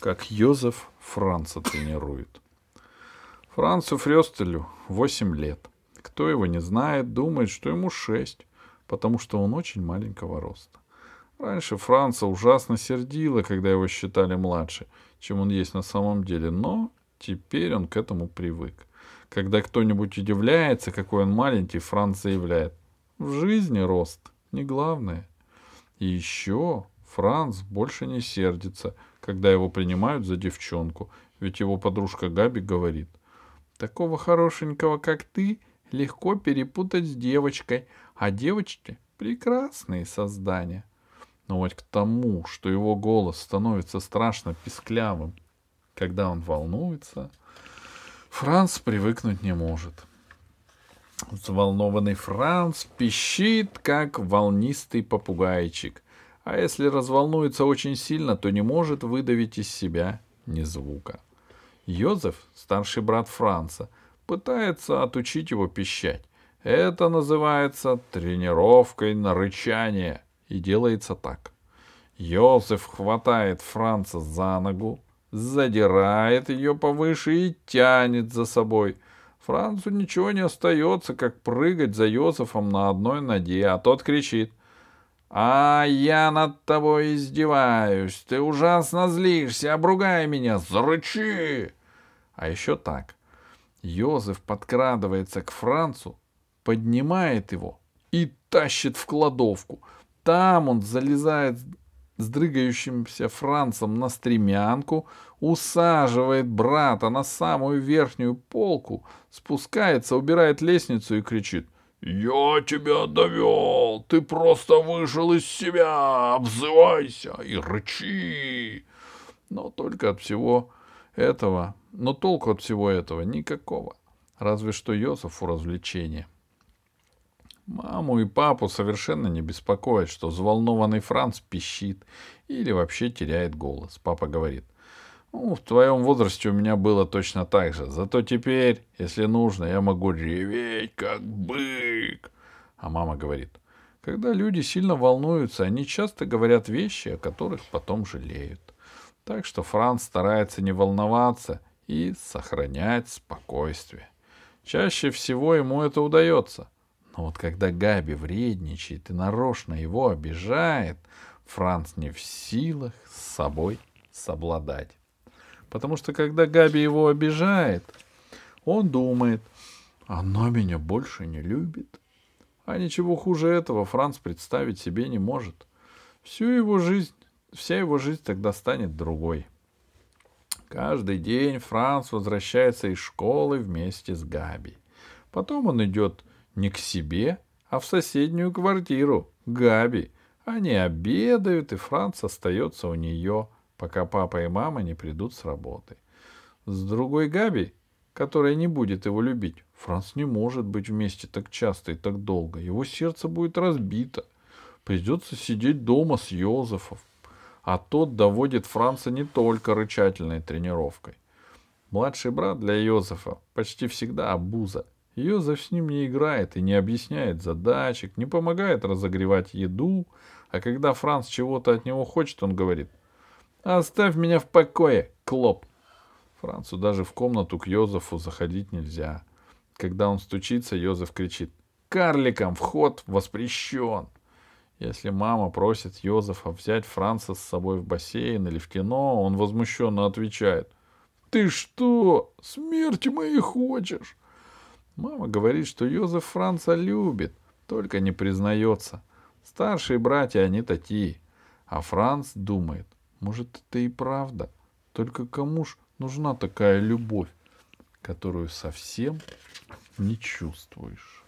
как Йозеф Франца тренирует. Францу Фрёстелю 8 лет. Кто его не знает, думает, что ему 6, потому что он очень маленького роста. Раньше Франца ужасно сердило, когда его считали младше, чем он есть на самом деле, но теперь он к этому привык. Когда кто-нибудь удивляется, какой он маленький, Франц заявляет, в жизни рост не главное. И еще Франц больше не сердится, когда его принимают за девчонку, ведь его подружка Габи говорит, такого хорошенького, как ты, легко перепутать с девочкой, а девочки — прекрасные создания. Но вот к тому, что его голос становится страшно писклявым, когда он волнуется, Франц привыкнуть не может. Взволнованный Франц пищит, как волнистый попугайчик, а если разволнуется очень сильно, то не может выдавить из себя ни звука. Йозеф, старший брат Франца, пытается отучить его пищать. Это называется тренировкой на рычание, и делается так. Йозеф хватает Франца за ногу, задирает ее повыше и тянет за собой. Францу ничего не остается, как прыгать за Йозефом на одной ноге, а тот кричит. «А я над тобой издеваюсь, ты ужасно злишься, обругай меня, зарычи!» А еще так. Йозеф подкрадывается к Францу, поднимает его и тащит в кладовку. Там он залезает с дрыгающимся Францем на стремянку, усаживает брата на самую верхнюю полку, спускается, убирает лестницу и кричит «Я тебя довел! Ты просто вышел из себя! Обзывайся и рычи!» Но только от всего этого, но толку от всего этого никакого. Разве что Йосифу развлечение — Маму и папу совершенно не беспокоит, что взволнованный Франц пищит или вообще теряет голос. Папа говорит, ну, в твоем возрасте у меня было точно так же. Зато теперь, если нужно, я могу реветь, как бык. А мама говорит, когда люди сильно волнуются, они часто говорят вещи, о которых потом жалеют. Так что Франц старается не волноваться и сохранять спокойствие. Чаще всего ему это удается — но вот когда Габи вредничает и нарочно его обижает, Франц не в силах с собой совладать. Потому что когда Габи его обижает, он думает, она меня больше не любит. А ничего хуже этого Франц представить себе не может. Всю его жизнь, вся его жизнь тогда станет другой. Каждый день Франц возвращается из школы вместе с Габи. Потом он идет не к себе, а в соседнюю квартиру, Габи. Они обедают, и Франц остается у нее, пока папа и мама не придут с работы. С другой Габи, которая не будет его любить, Франц не может быть вместе так часто и так долго. Его сердце будет разбито. Придется сидеть дома с Йозефом. А тот доводит Франца не только рычательной тренировкой. Младший брат для Йозефа почти всегда обуза — Йозеф с ним не играет и не объясняет задачек, не помогает разогревать еду, а когда Франц чего-то от него хочет, он говорит «Оставь меня в покое, Клоп!» Францу даже в комнату к Йозефу заходить нельзя. Когда он стучится, Йозеф кричит «Карликам вход воспрещен!» Если мама просит Йозефа взять Франца с собой в бассейн или в кино, он возмущенно отвечает «Ты что, смерти моей хочешь?» Мама говорит, что Йозеф Франца любит, только не признается. Старшие братья, они такие. А Франц думает, может, это и правда. Только кому ж нужна такая любовь, которую совсем не чувствуешь?